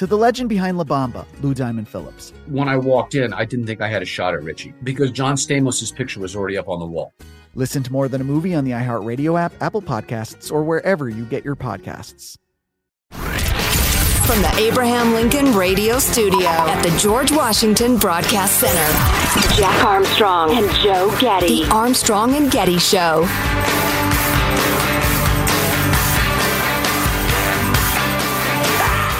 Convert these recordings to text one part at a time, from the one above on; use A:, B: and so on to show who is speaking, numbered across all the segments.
A: to the legend behind La Bamba, Lou Diamond Phillips.
B: When I walked in, I didn't think I had a shot at Richie because John Stamos' picture was already up on the wall.
A: Listen to more than a movie on the iHeartRadio app, Apple Podcasts, or wherever you get your podcasts.
C: From the Abraham Lincoln Radio Studio at the George Washington Broadcast Center, Jack Armstrong and Joe Getty. The Armstrong and Getty Show.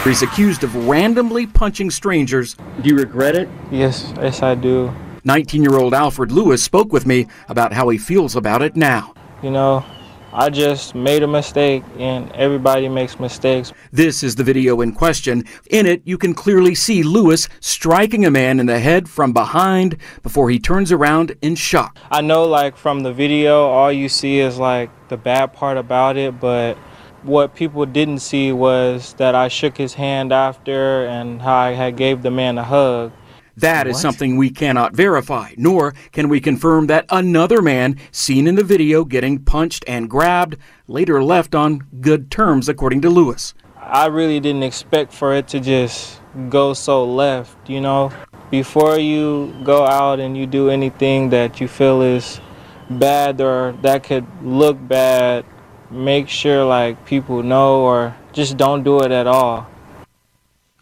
D: He's accused of randomly punching strangers.
E: Do you regret it?
F: Yes, yes, I do.
D: 19 year old Alfred Lewis spoke with me about how he feels about it now.
F: You know, I just made a mistake, and everybody makes mistakes.
D: This is the video in question. In it, you can clearly see Lewis striking a man in the head from behind before he turns around in shock.
F: I know, like, from the video, all you see is, like, the bad part about it, but what people didn't see was that I shook his hand after and how I had gave the man a hug.
D: That is what? something we cannot verify, nor can we confirm that another man seen in the video getting punched and grabbed later left on good terms, according to Lewis.
F: I really didn't expect for it to just go so left, you know? Before you go out and you do anything that you feel is bad or that could look bad, make sure like people know or just don't do it at all.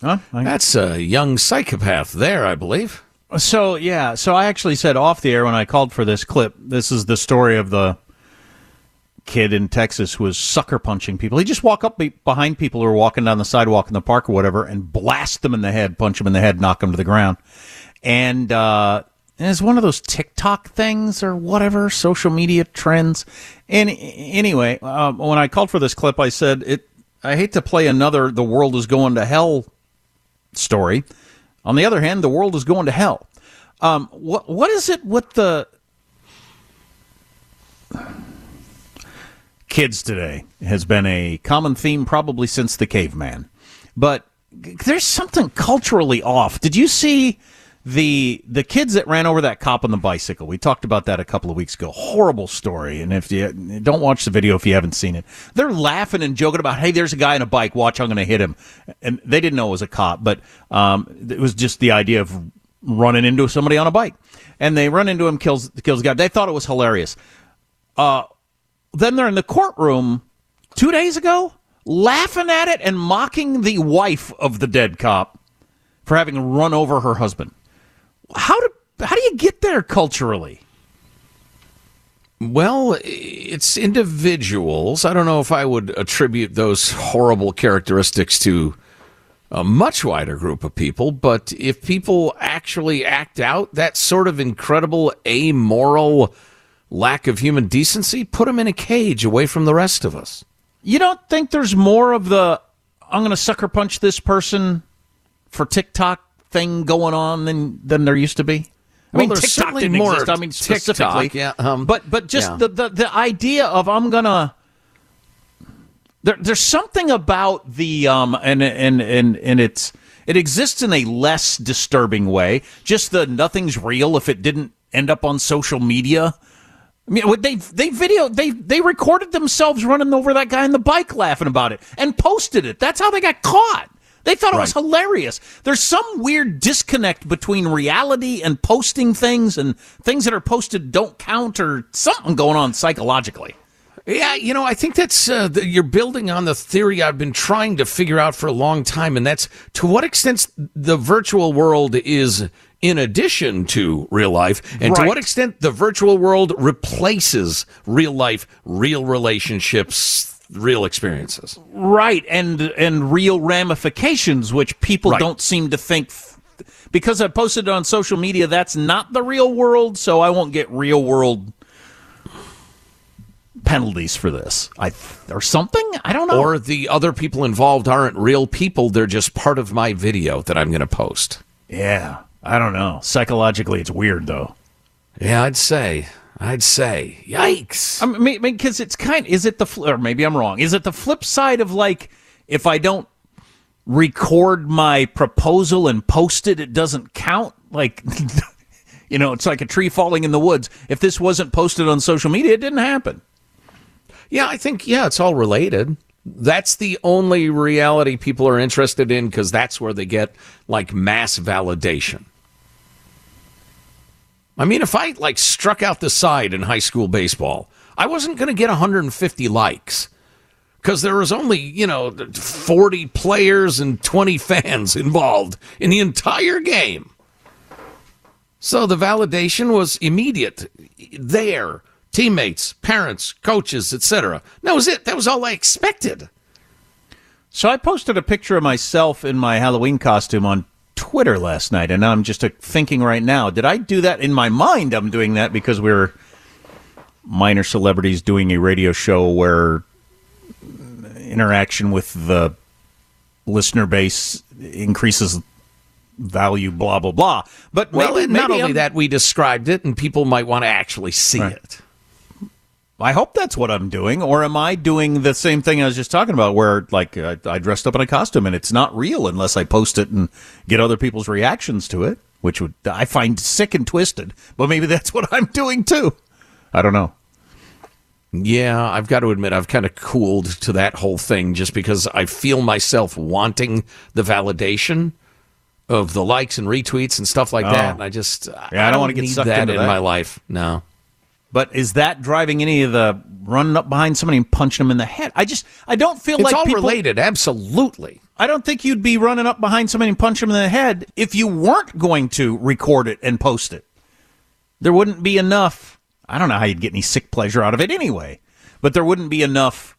G: Huh?
H: That's a young psychopath there, I believe.
G: So yeah, so I actually said off the air when I called for this clip. This is the story of the kid in Texas who was sucker punching people. He just walk up behind people who are walking down the sidewalk in the park or whatever, and blast them in the head, punch them in the head, knock them to the ground. And uh, it's one of those TikTok things or whatever, social media trends. And anyway, um, when I called for this clip, I said it. I hate to play another "the world is going to hell" story. On the other hand, the world is going to hell. Um, what what is it with the kids today? Has been a common theme probably since the caveman, but there's something culturally off. Did you see? The the kids that ran over that cop on the bicycle. We talked about that a couple of weeks ago. Horrible story. And if you don't watch the video if you haven't seen it, they're laughing and joking about, "Hey, there's a guy on a bike. Watch, I'm going to hit him." And they didn't know it was a cop, but um, it was just the idea of running into somebody on a bike. And they run into him, kills kills the guy. They thought it was hilarious. Uh, then they're in the courtroom two days ago, laughing at it and mocking the wife of the dead cop for having run over her husband how do how do you get there culturally?
H: Well, it's individuals. I don't know if I would attribute those horrible characteristics to a much wider group of people. But if people actually act out that sort of incredible amoral lack of human decency, put them in a cage away from the rest of us.
G: You don't think there's more of the I'm going to sucker punch this person for TikTok thing going on than than there used to be? I
H: Well,
G: mean,
H: there's
G: TikTok
H: certainly
G: didn't
H: more
G: exist. I mean,
H: TikTok, yeah, um,
G: but but just
H: yeah.
G: the, the the idea of I'm gonna there, there's something about the um and and and and it's it exists in a less disturbing way. Just the nothing's real if it didn't end up on social media. I mean, they they video they they recorded themselves running over that guy on the bike, laughing about it, and posted it. That's how they got caught. They thought it was hilarious. There's some weird disconnect between reality and posting things, and things that are posted don't count, or something going on psychologically.
H: Yeah, you know, I think that's uh, the, you're building on the theory I've been trying to figure out for a long time, and that's to what extent the virtual world is in addition to real life, and to what extent the virtual world replaces real life, real relationships, real experiences.
G: Right, and and real ramifications, which people
H: Right.
G: don't seem to think. Because I posted it on social media, that's not the real world, so I won't get real world penalties for this. I or something. I don't know.
H: Or the other people involved aren't real people; they're just part of my video that I'm going to post.
G: yeah, I don't know. Psychologically, it's weird though.
H: Yeah, I'd say. I'd say. Yikes.
G: I mean, because it's kind. Is it the fl- or maybe I'm wrong? Is it the flip side of like if I don't record my proposal and post it, it doesn't count? Like, you know, it's like a tree falling in the woods. If this wasn't posted on social media, it didn't happen.
H: Yeah, I think yeah, it's all related. That's the only reality people are interested in because that's where they get like mass validation. I mean, if I like struck out the side in high school baseball, I wasn't going to get 150 likes because there was only, you know, 40 players and 20 fans involved in the entire game. So the validation was immediate there. Teammates, parents, coaches, etc. That was it. That was all I expected.
G: So I posted a picture of myself in my Halloween costume on Twitter last night, and I'm just uh, thinking right now, did I do that in my mind? I'm doing that because we're minor celebrities doing a radio show where interaction with the listener base increases value, blah blah blah. But
H: Well,
G: maybe,
H: and not
G: maybe
H: only
G: I'm-
H: that, we described it, and people might want to actually see
G: Right.
H: it.
G: I hope that's what I'm doing, or am I doing the same thing I was just talking about, where like I, I dressed up in a costume and it's not real unless I post it and get other people's reactions to it, which would I find sick and twisted. But maybe that's what I'm doing too. I don't know.
H: Yeah, I've got to admit, I've kind of cooled to that whole thing just because I feel myself wanting the validation of the likes and retweets and stuff like
G: Oh.
H: that. And I just,
G: Yeah, I don't wanna get
H: need
G: sucked
H: that
G: into
H: in
G: that.
H: my life. No.
G: But is that driving any of the running up behind somebody and punching them in the head? I just I don't feel like
H: It's
G: like
H: all
G: people,
H: related, absolutely.
G: I don't think you'd be running up behind somebody and punching them in the head if you weren't going to record it and post it. There wouldn't be enough. I don't know how you'd get any sick pleasure out of it anyway, but there wouldn't be enough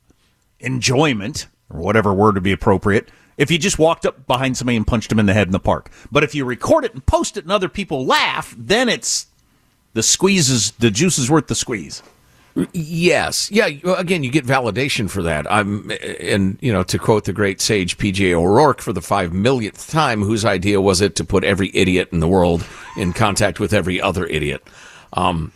G: enjoyment or whatever word would be appropriate if you just walked up behind somebody and punched them in the head in the park. But if you record it and post it and other people laugh, then it's the squeeze is the juice is worth the squeeze.
H: Yes. Yeah. Again, you get validation for that. I'm, and, you know, to quote the great sage PJ O'Rourke for the five millionth time, whose idea was it to put every idiot in the world in contact with every other idiot? Um,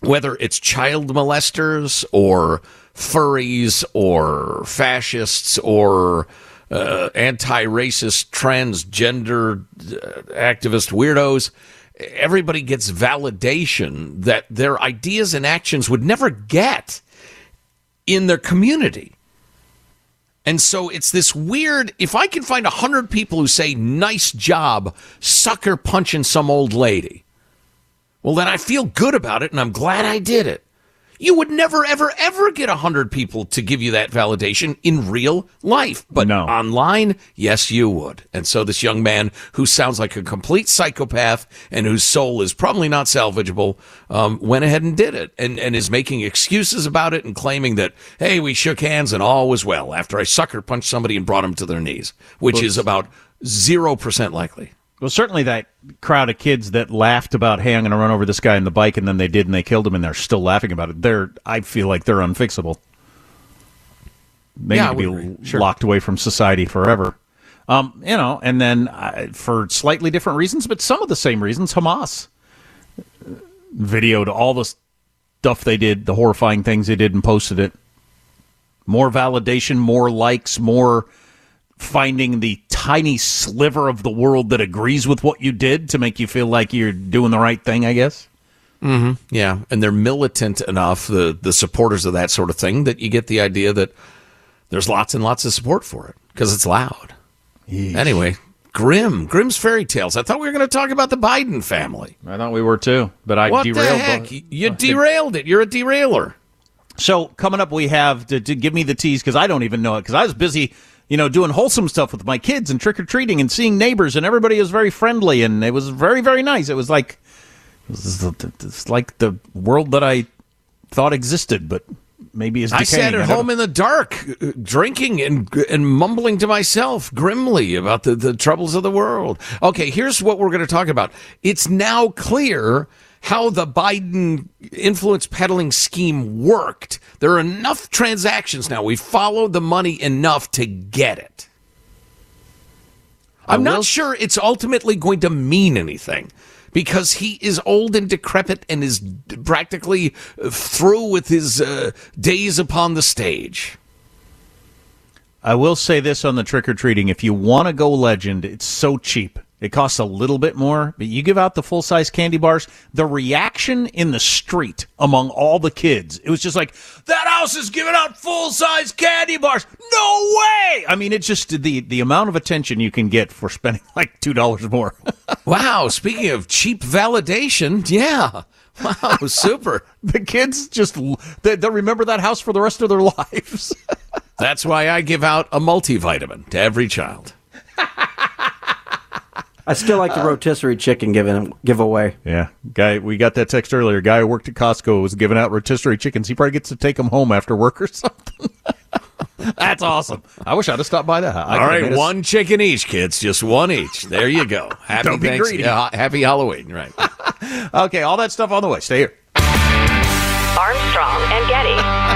H: whether it's child molesters or furries or fascists or uh, anti-racist transgender uh, activist weirdos everybody gets validation that their ideas and actions would never get in their community and so it's this weird if i can find a hundred people who say nice job sucker punching some old lady well, then I feel good about it and I'm glad I did it. You would never, ever, ever get a hundred people to give you that validation in real life. But
G: No.
H: online, yes, you would. And so this young man who sounds like a complete psychopath and whose soul is probably not salvageable, um, went ahead and did it and, and is making excuses about it and claiming that, hey, we shook hands and all was well after I sucker punched somebody and brought them to their knees, which is about 0% likely.
G: Well, certainly that crowd of kids that laughed about, "Hey, I'm going to run over this guy on the bike," and then they did, and they killed him, and they're still laughing about it. They're, I feel like they're unfixable. They
H: Yeah,
G: need to be.
H: Sure.
G: locked away from society forever. Um, you know, and then uh, for slightly different reasons, but some of the same reasons, Hamas uh, videoed all the stuff they did, the horrifying things they did, and posted it. More validation, more likes, more finding the tiny sliver of the world that agrees with what you did to make you feel like you're doing the right thing, I guess.
H: hmm Yeah, and they're militant enough, the the supporters of that sort of thing, that you get the idea that there's lots and lots of support for it because it's loud. Anyway, Grimm, Grimm's fairy tales. I thought we were going to talk about the Biden family.
G: I thought we were too, but I
H: what
G: derailed.
H: the heck? you derailed it. You're a derailer.
G: So coming up, we have to, to give me the tease because I don't even know it because I was busy, you know, doing wholesome stuff with my kids and trick or treating and seeing neighbors and everybody was very friendly and it was very very nice. It was like it was it's like the world that I thought existed, but maybe is
H: I sat at
G: don't
H: home in the dark, uh, drinking and and mumbling to myself grimly about the, the troubles of the world. Okay, here's what we're going to talk about. It's now clear how the Biden influence peddling scheme worked. There are enough transactions now. We followed the money enough to get it. I'm not sure it's ultimately going to mean anything because he is old and decrepit and is practically uh, through with his uh, days upon the stage.
G: I will say this on the trick or treating: if you want to go legend, it's so cheap. It costs a little bit more, but you give out the full size candy bars. The reaction in the street among all the kids, it was just like that house is giving out full size candy bars. No way! I mean, it's just the the amount of attention you can get for spending like two dollars more.
H: wow! Speaking of cheap validation, yeah. Wow, super.
G: the kids just they, they'll remember that house for the rest of their lives.
H: That's why I give out a multivitamin to every child.
E: I still like the uh, rotisserie chicken given giveaway.
G: Yeah, guy, we got that text earlier. Guy who worked at Costco was giving out rotisserie chickens. He probably gets to take them home after work or something. That's awesome. I wish I'd have stopped by that. I
H: All
G: could've
H: right,
G: made us-
H: one chicken each, kids. Just one each. There you go. Happy
G: Don't be greedy.
H: yeah, happy Halloween. Right.
G: okay, all that stuff on the way. Stay here.
C: Armstrong and Getty.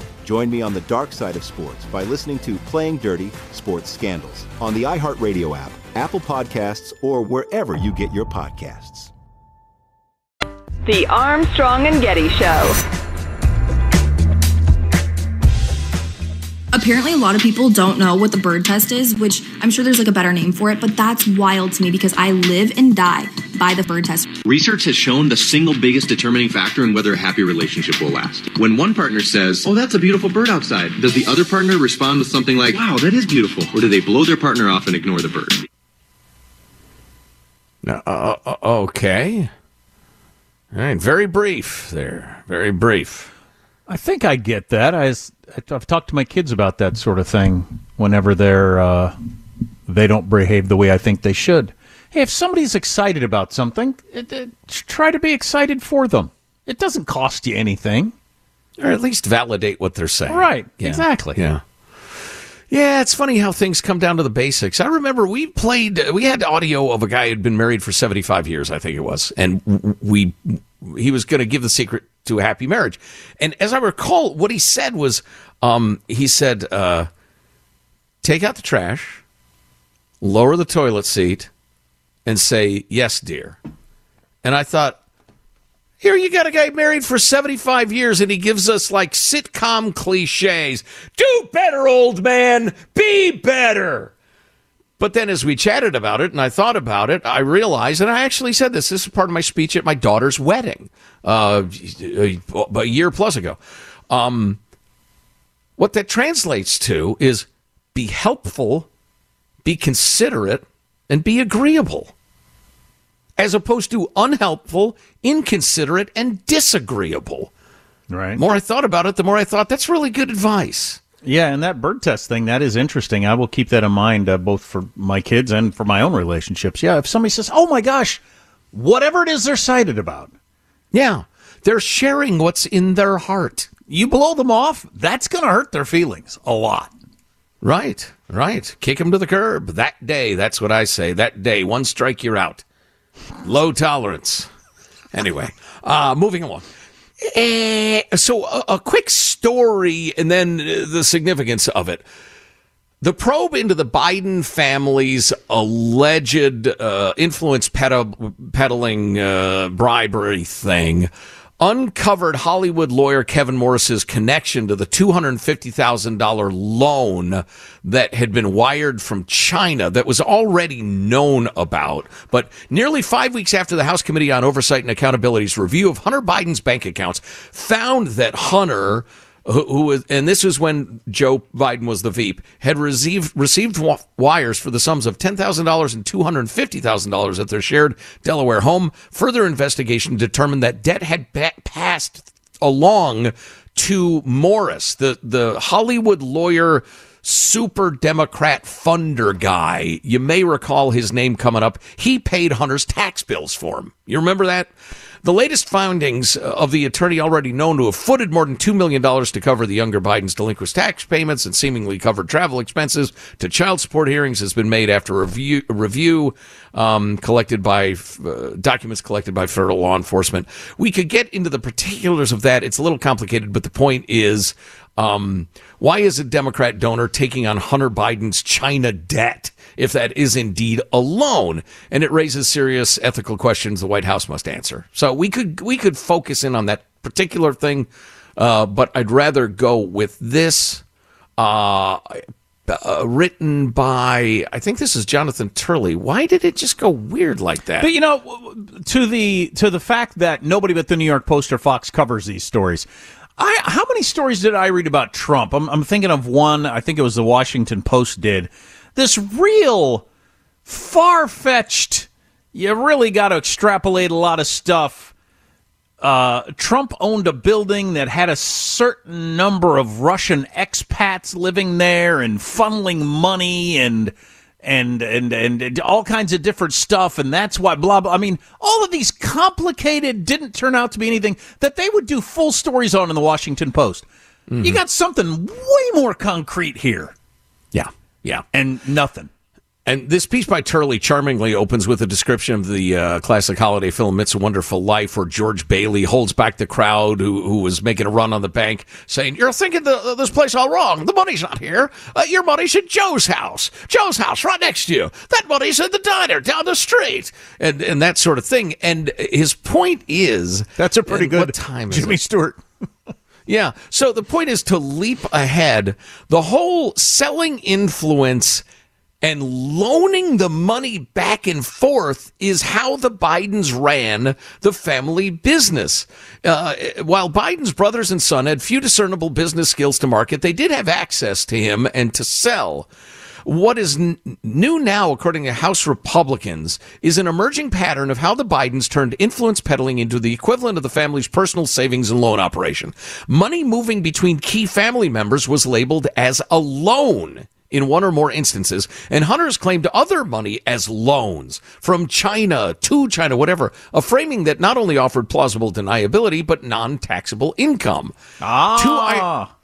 I: Join me on the dark side of sports by listening to Playing Dirty Sports Scandals on the iHeartRadio app, Apple Podcasts, or wherever you get your podcasts.
C: The Armstrong and Getty Show.
J: Apparently, a lot of people don't know what the bird test is, which I'm sure there's like a better name for it, but that's wild to me because I live and die by the bird test.
K: Research has shown the single biggest determining factor in whether a happy relationship will last. When one partner says, Oh, that's a beautiful bird outside, does the other partner respond with something like, Wow, that is beautiful? Or do they blow their partner off and ignore the bird?
H: Uh, uh, okay. All right, very brief there. Very brief.
G: I think I get that. I, have talked to my kids about that sort of thing whenever they're uh, they don't behave the way I think they should. Hey, if somebody's excited about something, it, it, try to be excited for them. It doesn't cost you anything,
H: or at least validate what they're saying.
G: Right?
H: Yeah.
G: Exactly.
H: Yeah. Yeah, it's funny how things come down to the basics. I remember we played, we had audio of a guy who'd been married for 75 years, I think it was. And we, he was going to give the secret to a happy marriage. And as I recall, what he said was, um, he said, uh, take out the trash, lower the toilet seat, and say, yes, dear. And I thought, here you got a guy married for 75 years and he gives us like sitcom cliches. Do better, old man. Be better. But then as we chatted about it and I thought about it, I realized, and I actually said this, this is part of my speech at my daughter's wedding uh, a, year plus ago. Um, what that translates to is be helpful, be considerate, and be agreeable as opposed to unhelpful, inconsiderate, and disagreeable.
G: Right.
H: The more I thought about it, the more I thought that's really good advice.
G: Yeah, and that bird test thing, that is interesting. I will keep that in mind uh, both for my kids and for my own relationships. Yeah, if somebody says, oh my gosh, whatever it is they're excited about.
H: Yeah, they're sharing what's in their heart.
G: You blow them off, that's going to hurt their feelings a lot.
H: Right, right. Kick them to the curb. That day, that's what I say. That day, one strike, you're out. Low tolerance. Anyway, uh, moving along. Eh, so, a, a, quick story and then the significance of it. The probe into the Biden family's alleged uh, influence peddling uh, bribery thing uncovered Hollywood lawyer Kevin Morris's connection to the $250,000 loan that had been wired from China that was already known about. But nearly five weeks after the House Committee on Oversight and Accountability's review of Hunter Biden's bank accounts found that Hunter who, who was, and this was when Joe Biden was the Veep, had received received wires for the sums of ten thousand dollars and two hundred fifty thousand dollars at their shared Delaware home. Further investigation determined that debt had ba- passed along to Morris, the the Hollywood lawyer super Democrat funder guy. You may recall his name coming up. He paid Hunter's tax bills for him. You remember that? The latest findings of the attorney already known to have footed more than $2 million to cover the younger Biden's delinquent tax payments and seemingly covered travel expenses to child support hearings has been made after review, review um, collected by uh, documents collected by federal law enforcement. We could get into the particulars of that. It's a little complicated, but the point is um, why is a Democrat donor taking on Hunter Biden's China debt? If that is indeed a loan. And it raises serious ethical questions the White House must answer. So we could we could focus in on that particular thing, uh, but I'd rather go with this. Uh, uh, written by I think this is Jonathan Turley. Why did it just go weird like that?
G: But you know, to the to the fact that nobody but the New York Post or Fox covers these stories. I, how many stories did I read about Trump? I'm, I'm thinking of one. I think it was the Washington Post did this real far fetched, you really got to extrapolate a lot of stuff. Uh, Trump owned a building that had a certain number of Russian expats living there and funneling money and and and and all kinds of different stuff and that's why blah blah I mean all of these complicated didn't turn out to be anything that they would do full stories on in the Washington Post. Mm-hmm. You got something way more concrete here.
H: Yeah.
G: And nothing.
H: And this piece by Turley charmingly opens with a description of the uh, classic holiday film "It's a Wonderful Life," where George Bailey holds back the crowd who, who was making a run on the bank, saying, "You're thinking the, this place all wrong. The money's not here. Uh, your money's at Joe's house. Joe's house, right next to you. That money's in the diner down the street, and and that sort of thing." And his point is,
G: that's a pretty good
H: time,
G: Jimmy Stewart.
H: Yeah. So the point is to leap ahead. The whole selling influence And loaning the money back and forth is how the Bidens ran the family business. Uh, while Biden's brothers and son had few discernible business skills to market, they did have access to him and to sell. What is n- new now, according to House Republicans, is an emerging pattern of how the Bidens turned influence peddling into the equivalent of the family's personal savings and loan operation. Money moving between key family members was labeled as a loan in one or more instances, and hunters claimed other money as loans from China to China, whatever, a framing that not only offered plausible deniability, but non taxable income.
G: Ah.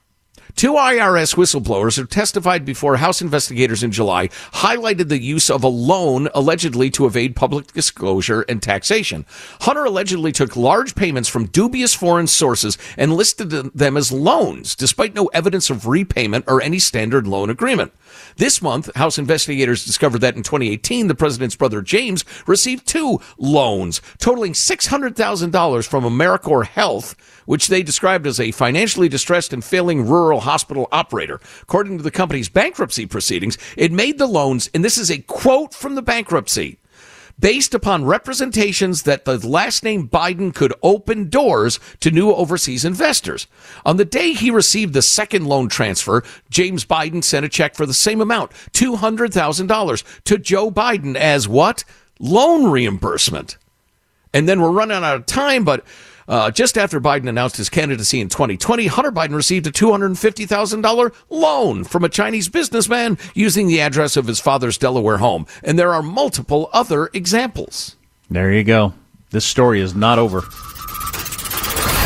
H: Two IRS whistleblowers who testified before House investigators in July highlighted the use of a loan allegedly to evade public disclosure and taxation. Hunter allegedly took large payments from dubious foreign sources and listed them as loans, despite no evidence of repayment or any standard loan agreement. This month, House investigators discovered that in 2018, the president's brother James received two loans totaling $600,000 from Americore Health, which they described as a financially distressed and failing rural hospital operator. According to the company's bankruptcy proceedings, it made the loans, and this is a quote from the bankruptcy based upon representations that the last name Biden could open doors to new overseas investors. On the day he received the second loan transfer, James Biden sent a check for the same amount, $200,000, to Joe Biden as what? Loan reimbursement. And then we're running out of time, but uh, just after Biden announced his candidacy in 2020, Hunter Biden received a $250,000 loan from a Chinese businessman using the address of his father's Delaware home. And there are multiple other examples.
G: There you go. This story is not over.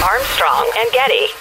C: Armstrong and Getty.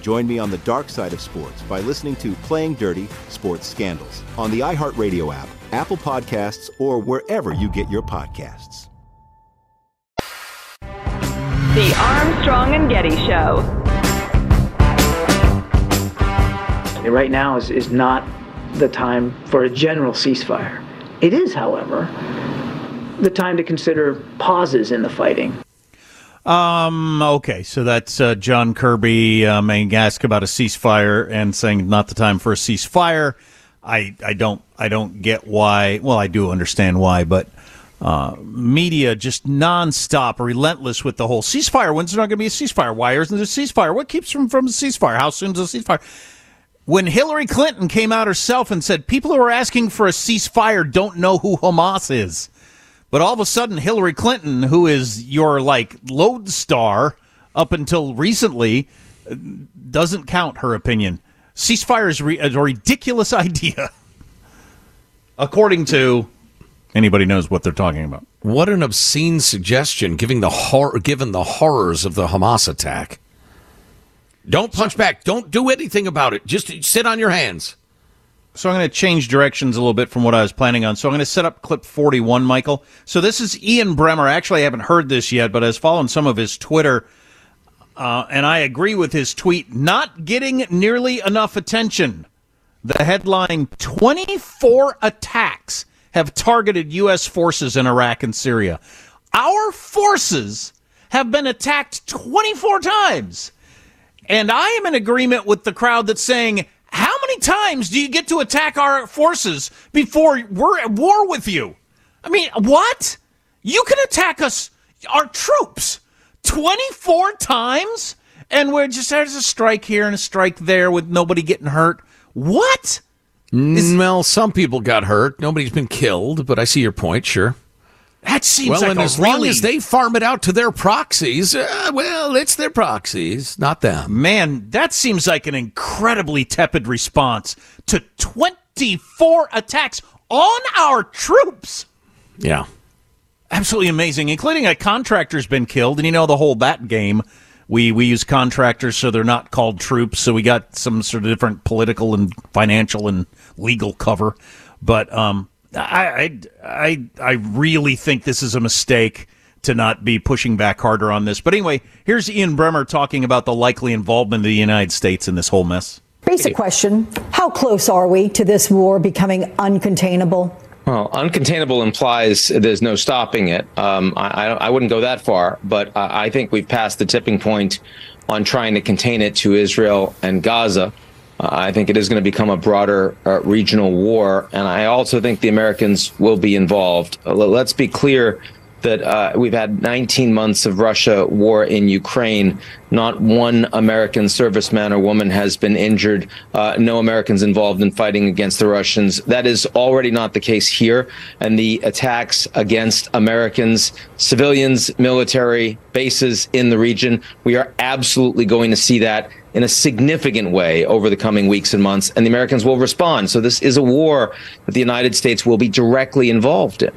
I: Join me on the dark side of sports by listening to Playing Dirty Sports Scandals on the iHeartRadio app, Apple Podcasts, or wherever you get your podcasts.
C: The Armstrong and Getty Show.
L: Right now is, is not the time for a general ceasefire. It is, however, the time to consider pauses in the fighting.
G: Um. Okay. So that's uh, John Kirby being asked about a ceasefire and saying not the time for a ceasefire. I I don't I don't get why. Well, I do understand why, but uh, media just nonstop, relentless with the whole ceasefire. When's there not going to be a ceasefire? Why isn't there a ceasefire? What keeps from from a ceasefire? How soon does a ceasefire? When Hillary Clinton came out herself and said people who are asking for a ceasefire don't know who Hamas is. But all of a sudden, Hillary Clinton, who is your like lodestar up until recently, uh, doesn't count her opinion. Ceasefire is re- a ridiculous idea, according to anybody knows what they're talking about.
H: What an obscene suggestion, given the hor- given the horrors of the Hamas attack. Don't punch back. Don't do anything about it. Just sit on your hands.
G: So I'm going to change directions a little bit from what I was planning on. So I'm going to set up clip 41, Michael. So this is Ian Bremmer. Actually, I haven't heard this yet, but I was following some of his Twitter, uh, and I agree with his tweet. Not getting nearly enough attention. The headline 24 attacks have targeted U.S. forces in Iraq and Syria. Our forces have been attacked 24 times. And I am in agreement with the crowd that's saying, many times do you get to attack our forces before we're at war with you? I mean, what? You can attack us, our troops, 24 times? And we're just, there's a strike here and a strike there with nobody getting hurt. What?
H: Is, well, some people got hurt. Nobody's been killed, but I see your point, sure.
G: That seems
H: well,
G: like
H: and as
G: really...
H: long as they farm it out to their proxies, uh, well, it's their proxies, not them.
G: Man, that seems like an incredibly tepid response to 24 attacks on our troops.
H: Yeah.
G: Absolutely amazing, including a contractor's been killed. And you know the whole that game. We, we use contractors so they're not called troops. So we got some sort of different political and financial and legal cover. But um, I, I, I really think this is a mistake to not be pushing back harder on this. But anyway, here's Ian Bremmer talking about the likely involvement of the United States in this whole mess.
M: Basic question How close are we to this war becoming uncontainable?
N: Well, uncontainable implies there's no stopping it. Um, I, I, wouldn't go that far, but I think we've passed the tipping point on trying to contain it to Israel and Gaza. Uh, I think it is going to become a broader uh, regional war, and I also think the Americans will be involved. Uh, let's be clear that uh, we've had 19 months of Russia war in Ukraine. Not one American serviceman or woman has been injured. Uh, no Americans involved in fighting against the Russians. That is already not the case here. And the attacks against Americans, civilians, military bases in the region, we are absolutely going to see that in a significant way over the coming weeks and months, and the Americans will respond. So this is a war that the United States will be directly involved in.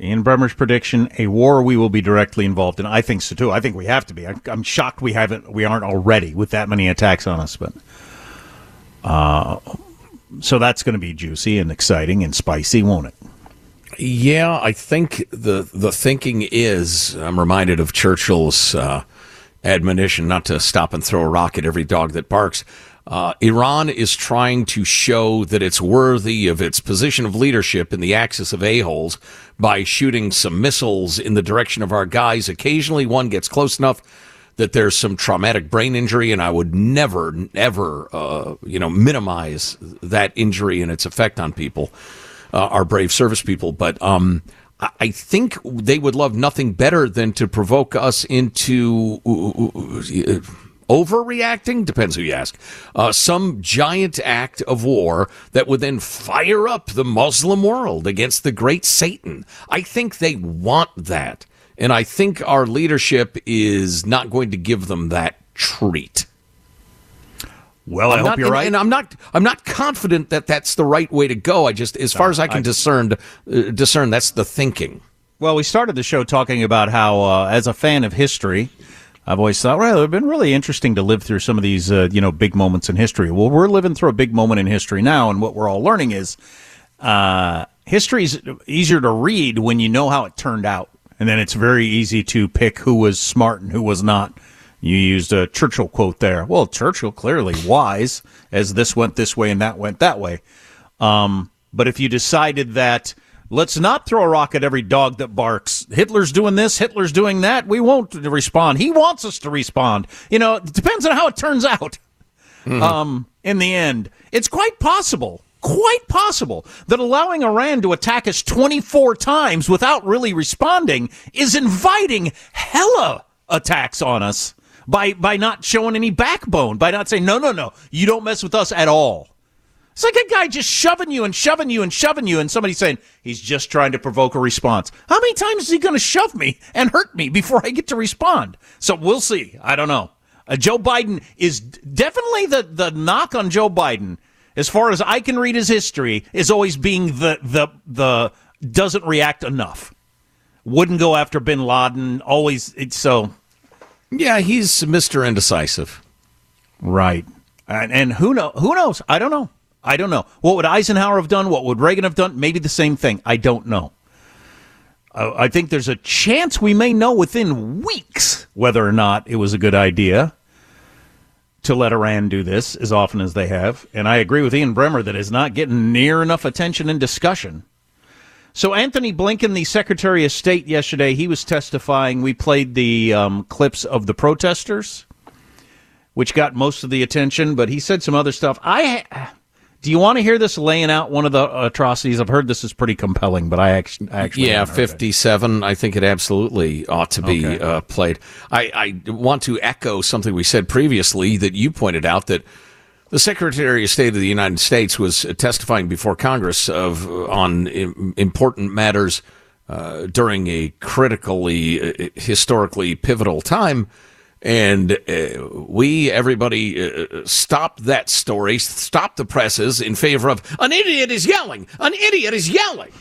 G: Ian Bremmer's prediction: a war we will be directly involved in. I think so too. I think we have to be. I'm, I'm shocked we haven't, we aren't already with that many attacks on us. But, uh, so that's going to be juicy and exciting and spicy, won't it?
H: Yeah, I think the the thinking is. I'm reminded of Churchill's uh, admonition not to stop and throw a rock at every dog that barks. Uh, Iran is trying to show that it's worthy of its position of leadership in the axis of a-holes by shooting some missiles in the direction of our guys. Occasionally, one gets close enough that there's some traumatic brain injury, and I would never, ever, uh, you know, minimize that injury and its effect on people, uh, our brave service people. But um, I think they would love nothing better than to provoke us into uh, uh, uh, overreacting depends who you ask uh, some giant act of war that would then fire up the muslim world against the great satan. I think they want that. And i think our leadership is not going to give them that treat
G: well,
H: I'm
G: I hope
H: not,
G: you're
H: and,
G: right.
H: and I'm not. I'm not confident that that's the right way to go. I just, as far as I can
G: I-
H: discern, uh, discern that's the thinking.
G: Well, we started the show talking about how, uh, as a fan of history, I've always thought, well, it's been really interesting to live through some of these, uh, you know, big moments in history. Well, we're living through a big moment in history now, and what we're all learning is uh, history is easier to read when you know how it turned out, and then it's very easy to pick who was smart and who was not. You used a Churchill quote there. Well, Churchill clearly wise, as this went this way and that went that way. Um, but if you decided that let's not throw a rock at every dog that barks, Hitler's doing this, Hitler's doing that, we won't respond. He wants us to respond. You know, it depends on how it turns out. Um, in the end, it's quite possible, quite possible that allowing Iran to attack us 24 times without really responding is inviting hella attacks on us by by not showing any backbone, by not saying no, no, no, you don't mess with us at all. It's like a guy just shoving you and shoving you and shoving you, and somebody saying he's just trying to provoke a response. How many times is he going to shove me and hurt me before I get to respond? So we'll see. I don't know. Uh, Joe Biden is definitely the the knock on Joe Biden, as far as I can read his history, is always being the the the doesn't react enough. Wouldn't go after Bin Laden. Always so.
H: Yeah, he's Mr. Indecisive.
G: Right. And, and who know? Who knows? I don't know. I don't know. What would Eisenhower have done? What would Reagan have done? Maybe the same thing. I don't know. Uh, I think there's a chance we may know within weeks whether or not it was a good idea to let Iran do this as often as they have. And I agree with Ian Bremmer that it's not getting near enough attention and discussion. So Antony Blinken, the Secretary of State, yesterday he was testifying. We played the um, clips of the protesters, which got most of the attention, but he said some other stuff. I do you want to hear this laying out one of the atrocities? I've heard this is pretty compelling, but I actually, actually
H: yeah, fifty-seven. I think it absolutely ought to be okay. uh, played. I, I want to echo something we said previously that you pointed out that the Secretary of State of the United States was testifying before Congress of on important matters uh, during a critically, uh, historically pivotal time. And uh, we, everybody, uh, stopped that story, stopped the presses in favor of an idiot is yelling, an idiot is yelling.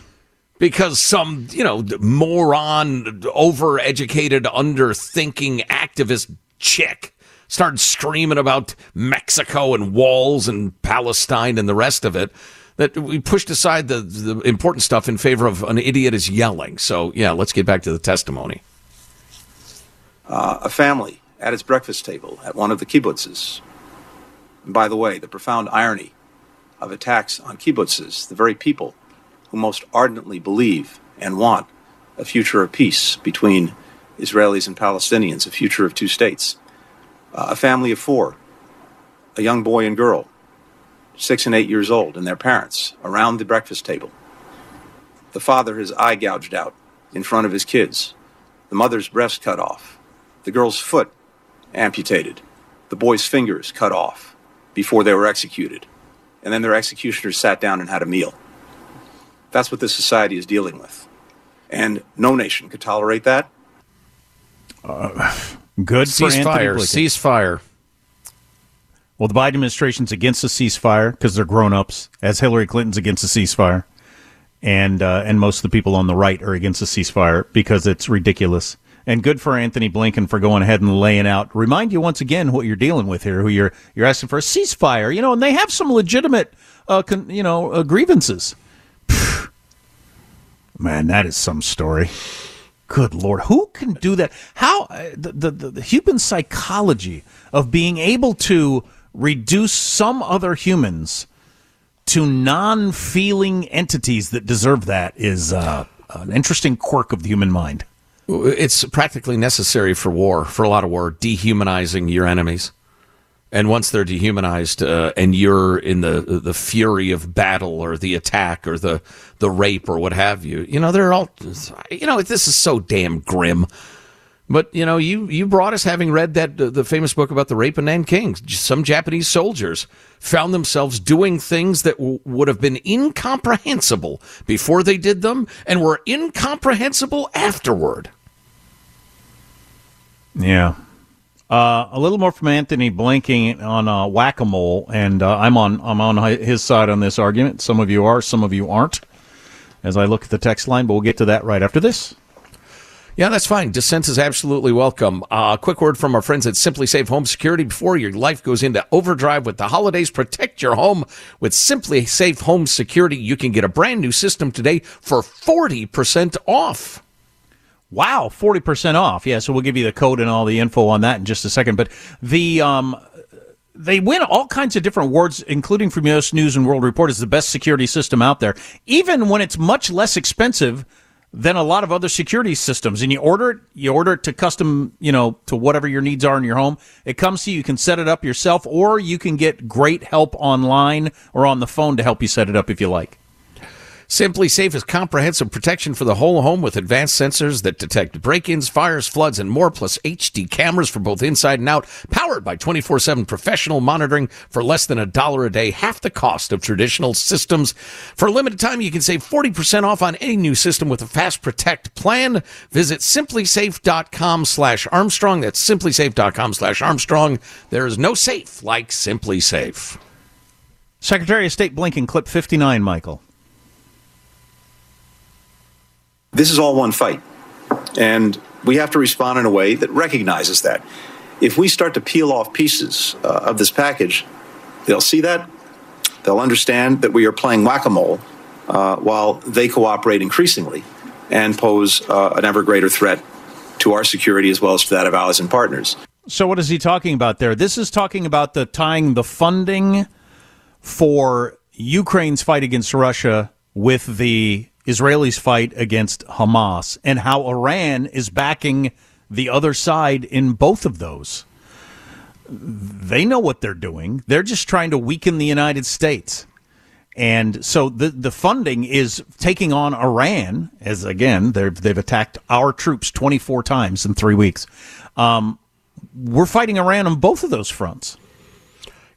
H: Because some, you know, moron, overeducated, underthinking activist chick started screaming about Mexico and walls and Palestine and the rest of it that we pushed aside the, the important stuff in favor of an idiot is yelling. So, yeah, let's get back to the testimony.
O: Uh, a family at its breakfast table at one of the kibbutzes. And by the way, the profound irony of attacks on kibbutzes, the very people who most ardently believe and want a future of peace between Israelis and Palestinians, a future of two states. A family of four, a young boy and girl, six and eight years old, and their parents around the breakfast table. The father, his eye gouged out in front of his kids, the mother's breast cut off, the girl's foot amputated, the boys' fingers cut off before they were executed, and then their executioners sat down and had a meal. That's what this society is dealing with. And no nation could tolerate that.
G: Uh, good
H: ceasefire. Ceasefire.
G: Well, the Biden administration's against a ceasefire because they're grown ups, as Hillary Clinton's against a ceasefire, and uh, and most of the people on the right are against a ceasefire because it's ridiculous and good for Antony Blinken for going ahead and laying out. Remind you once again what you're dealing with here. Who you're you're asking for a ceasefire, you know, and they have some legitimate, uh, con, you know, uh, grievances. Man, that is some story. Good lord, who can do that? How uh, the, the the human psychology of being able to reduce some other humans to non-feeling entities that deserve that is uh, an interesting quirk of the human mind.
H: It's practically necessary for war, for a lot of war, dehumanizing your enemies. And once they're dehumanized, uh, and you're in the the fury of battle or the attack or the the rape or what have you, you know they're all, you know, this is so damn grim. But you know, you you brought us having read that uh, the famous book about the rape of Nanking. Some Japanese soldiers found themselves doing things that w- would have been incomprehensible before they did them, and were incomprehensible afterward.
G: Yeah. Uh, a little more from Antony Blinken on uh, whack a mole, and uh, I'm on I'm on his side on this argument. Some of you are, some of you aren't. As I look at the text line, but we'll get to that right after this.
H: Yeah, that's fine. Dissent is absolutely welcome. A uh, quick word from our friends at SimpliSafe Home Security before your life goes into overdrive with the holidays. Protect your home with SimpliSafe Home Security. You can get a brand new system today for 40% off.
G: Wow, 40% off. Yeah, so we'll give you the code and all the info on that in just a second. But the um, they win all kinds of different awards, including from U.S. News and World Report, as the best security system out there, even when it's much less expensive than a lot of other security systems. And you order it, you order it to custom, you know, to whatever your needs are in your home. It comes to you. You can set it up yourself, or you can get great help online or on the phone to help you set it up if you like.
H: SimpliSafe is comprehensive protection for the whole home with advanced sensors that detect break-ins, fires, floods, and more, plus HD cameras for both inside and out, powered by 24-7 professional monitoring for less than a dollar a day, half the cost of traditional systems. For a limited time, you can save 40% off on any new system with a Fast Protect plan. Visit simplisafe.com slash Armstrong. That's simplisafe.com slash Armstrong. There is no safe like SimpliSafe.
G: Secretary of State Blinken, clip 59, Michael.
O: This is all one fight. And we have to respond in a way that recognizes that. If we start to peel off pieces uh, of this package, they'll see that. They'll understand that we are playing whack a mole uh, while they cooperate increasingly and pose uh, an ever greater threat to our security as well as to that of allies and partners.
G: So, what is he talking about there? This is talking about the tying the funding for Ukraine's fight against Russia with the Israelis fight against Hamas and how Iran is backing the other side in both of those. They know what they're doing. They're just trying to weaken the United States. And so the the funding is taking on Iran as again they've they've attacked our troops 24 times in 3 weeks. Um, we're fighting Iran on both of those fronts.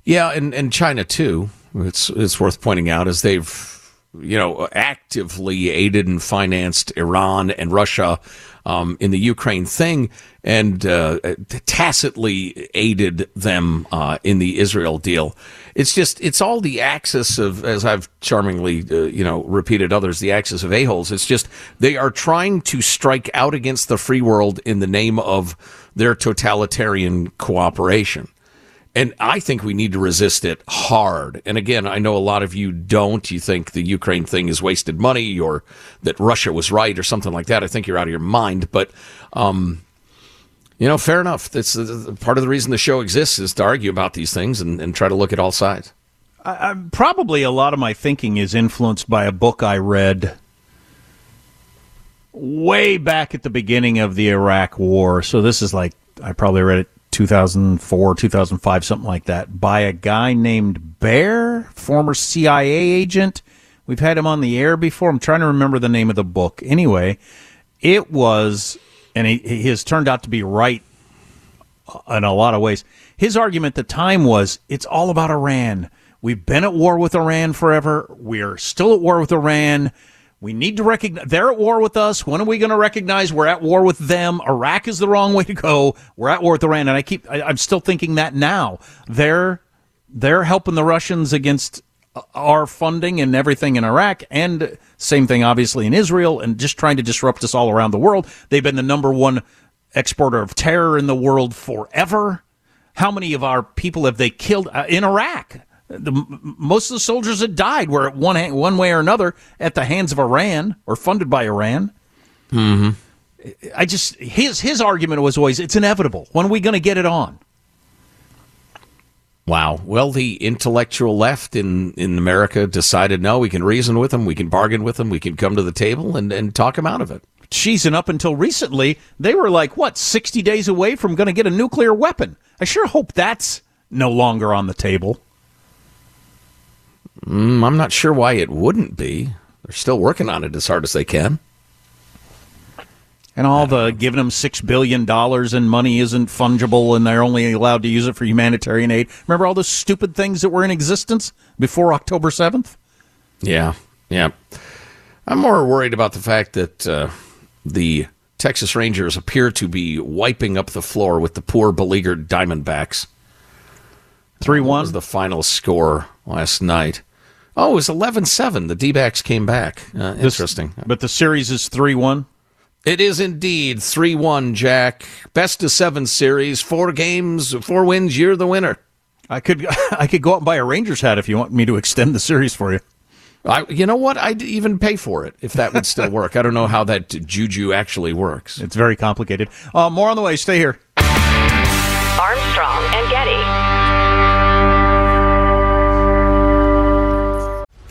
H: Yeah, and, and China too. It's it's worth pointing out as they've you know actively aided and financed Iran and Russia um, in the Ukraine thing, and uh, tacitly aided them uh, in the Israel deal. It's just it's all the axis of, as I've charmingly uh, you know repeated others, the axis of a holes. It's just they are trying to strike out against the free world in the name of their totalitarian cooperation. And I think we need to resist it hard. And again, I know a lot of you don't. You think the Ukraine thing is wasted money or that Russia was right or something like that. I think you're out of your mind. But, um, you know, fair enough. That's uh, part of the reason the show exists is to argue about these things and, and try to look at all sides.
G: I, I, probably a lot of my thinking is influenced by a book I read way back at the beginning of the Iraq War. So this is like I probably read it 2004, 2005, something like that, by a guy named Baer, former CIA agent. We've had him on the air before. I'm trying to remember the name of the book. Anyway, it was, and he, he has turned out to be right in a lot of ways. His argument at the time was it's all about Iran. We've been at war with Iran forever. We're still at war with Iran. We need to recognize they're at war with us. When are we going to recognize we're at war with them? Iraq is the wrong way to go. We're at war with Iran, and I keep I, I'm still thinking that now. They're they're helping the Russians against our funding and everything in Iraq, and same thing obviously in Israel, and just trying to disrupt us all around the world. They've been the number one exporter of terror in the world forever. How many of our people have they killed uh, in Iraq? The, most of the soldiers that died were at one one way or another at the hands of Iran or funded by Iran.
H: Mm-hmm.
G: I just his his argument was always it's inevitable. When are we going to get it on?
H: Wow. Well, the intellectual left in, in America decided no, we can reason with them, we can bargain with them, we can come to the table and, and talk them out of it.
G: Jeez, and up until recently, they were like, what, 60 days away from going to get a nuclear weapon. I sure hope that's no longer on the table.
H: Mm, I'm not sure why it wouldn't be. They're still working on it as hard as they can.
G: And all the giving them six billion dollars and money isn't fungible, and they're only allowed to use it for humanitarian aid. Remember all those stupid things that were in existence before October seventh?
H: Yeah, yeah. I'm more worried about the fact that uh, the Texas Rangers appear to be wiping up the floor with the poor beleaguered Diamondbacks.
G: Three one
H: was the final score last night. Oh, it was 11-7. The D-backs came back. Uh, interesting.
G: This, but the series is 3-1?
H: It is indeed 3-1, Jack. Best of 7 series, 4 games, 4 wins, you're the winner.
G: I could I could go out and buy a Rangers hat if you want me to extend the series for you.
H: I, you know what? I'd even pay for it if that would still work. I don't know how that juju actually works.
G: It's very complicated. Uh, more on the way. Stay here.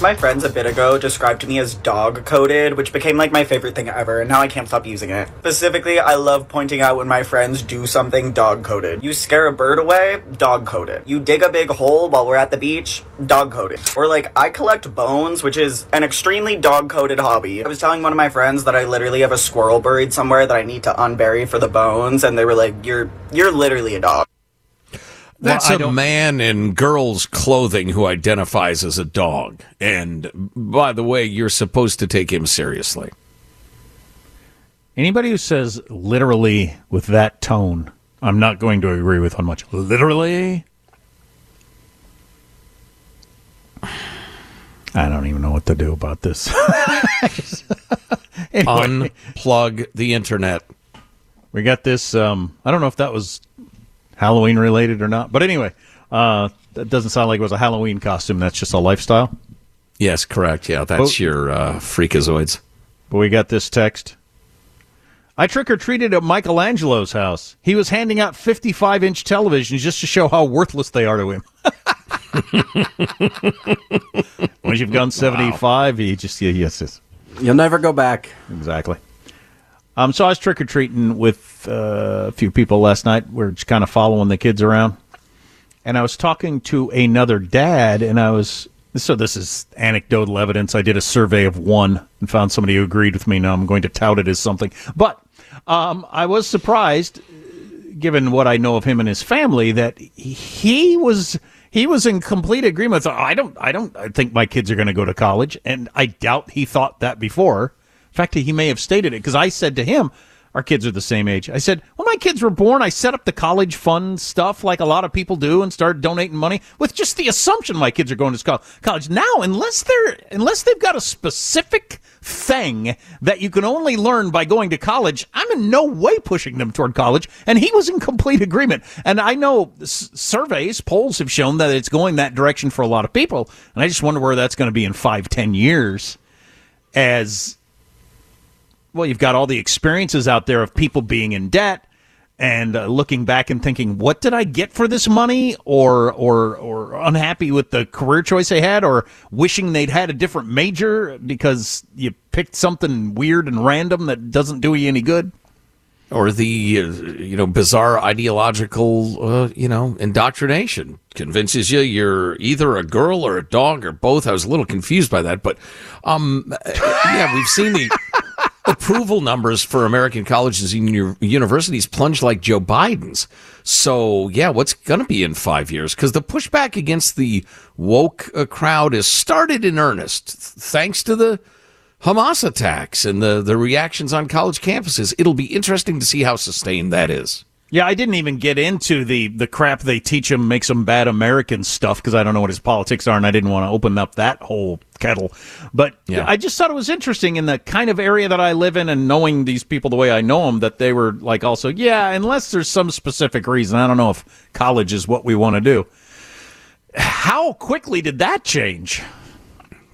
P: My friends a bit ago described me as dog coded, which became like my favorite thing ever, and now I can't stop using it. Specifically, I love pointing out when my friends do something dog coded. You scare a bird away, dog coded. You dig a big hole while we're at the beach, dog coded. Or like, I collect bones, which is an extremely dog coded hobby. I was telling one of my friends that I literally have a squirrel buried somewhere that I need to unbury for the bones, and they were like, You're you're literally a dog.
H: That's a man in girl's clothing who identifies as a dog. And by the way, you're supposed to take him seriously.
G: Anybody who says literally with that tone, I'm not going to agree with on much. Literally? I don't even know what to do about this. Anyway.
H: Unplug the internet.
G: We got this. Um, I don't know if that was Halloween related or not, but anyway, uh, that doesn't sound like it was a Halloween costume. That's just a lifestyle.
H: Yes, correct. Yeah, that's
G: Oh.
H: your uh, freakazoids.
G: But we got this text. I trick or treated at Michelangelo's house. He was handing out 55 inch televisions just to show how worthless they are to him. Once you've gone 75, you just, yeah, yes, yes.
E: You'll never go back.
G: Exactly. Um, so I was trick or treating with uh, a few people last night. We're just kind of following the kids around, and I was talking to another dad, and I was so this is anecdotal evidence. I did a survey of one and found somebody who agreed with me. Now I'm going to tout it as something, but um, I was surprised, given what I know of him and his family, that he was he was in complete agreement. I don't I don't I think my kids are going to go to college, and I doubt he thought that before. In fact, he may have stated it because I said to him, our kids are the same age. I said, when my kids were born, I set up the college fund stuff like a lot of people do and started donating money with just the assumption my kids are going to college. Now, unless they're, unless they've got a specific thing that you can only learn by going to college, I'm in no way pushing them toward college. And he was in complete agreement. And I know s- surveys, polls have shown that it's going that direction for a lot of people. And I just wonder where that's going to be in five, ten years as well, you've got all the experiences out there of people being in debt and uh, looking back and thinking, "What did I get for this money?" or or or unhappy with the career choice they had, or wishing they'd had a different major because you picked something weird and random that doesn't do you any good.
H: Or the, uh, you know, bizarre ideological, uh, you know, indoctrination convinces you you're either a girl or a dog or both. I was a little confused by that, but, um, yeah, we've seen the approval numbers for American colleges and universities plunge like Joe Biden's. So, yeah, what's going to be in five years? Because the pushback against the woke uh, crowd has started in earnest, thanks to the Hamas attacks and the, the reactions on college campuses. It'll be interesting to see how sustained that is.
G: Yeah, I didn't even get into the the crap they teach him makes him bad American stuff because I don't know what his politics are, and I didn't want to open up that whole kettle. But
H: Yeah.
G: I just thought it was interesting in the kind of area that I live in, and knowing these people the way I know them, that they were like also, yeah, unless there's some specific reason, I don't know if college is what we want to do. How quickly did that change?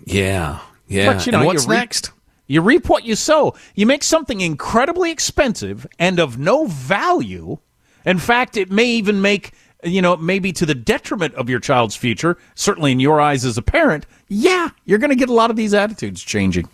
H: Yeah, yeah.
G: But, you know,
H: and what's
G: you reap-
H: next?
G: You reap what you sow. You make something incredibly expensive and of no value. In fact, it may even make, you know, maybe to the detriment of your child's future, certainly in your eyes as a parent. Yeah, you're going to get a lot of these attitudes changing.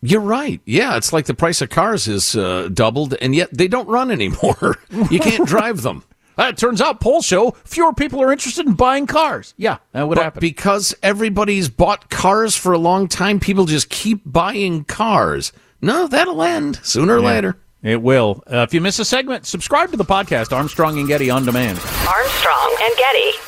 H: You're right. Yeah, it's like the price of cars is uh, doubled, and yet they don't run anymore. you can't drive them.
G: Uh, it turns out polls show fewer people are interested in buying cars. Yeah, that would
H: But
G: happen.
H: because everybody's bought cars for a long time, people just keep buying cars. No, that'll end sooner or
G: Yeah,
H: later.
G: It will. Uh, if you miss a segment, subscribe to the podcast Armstrong and Getty on demand.
Q: Armstrong and Getty.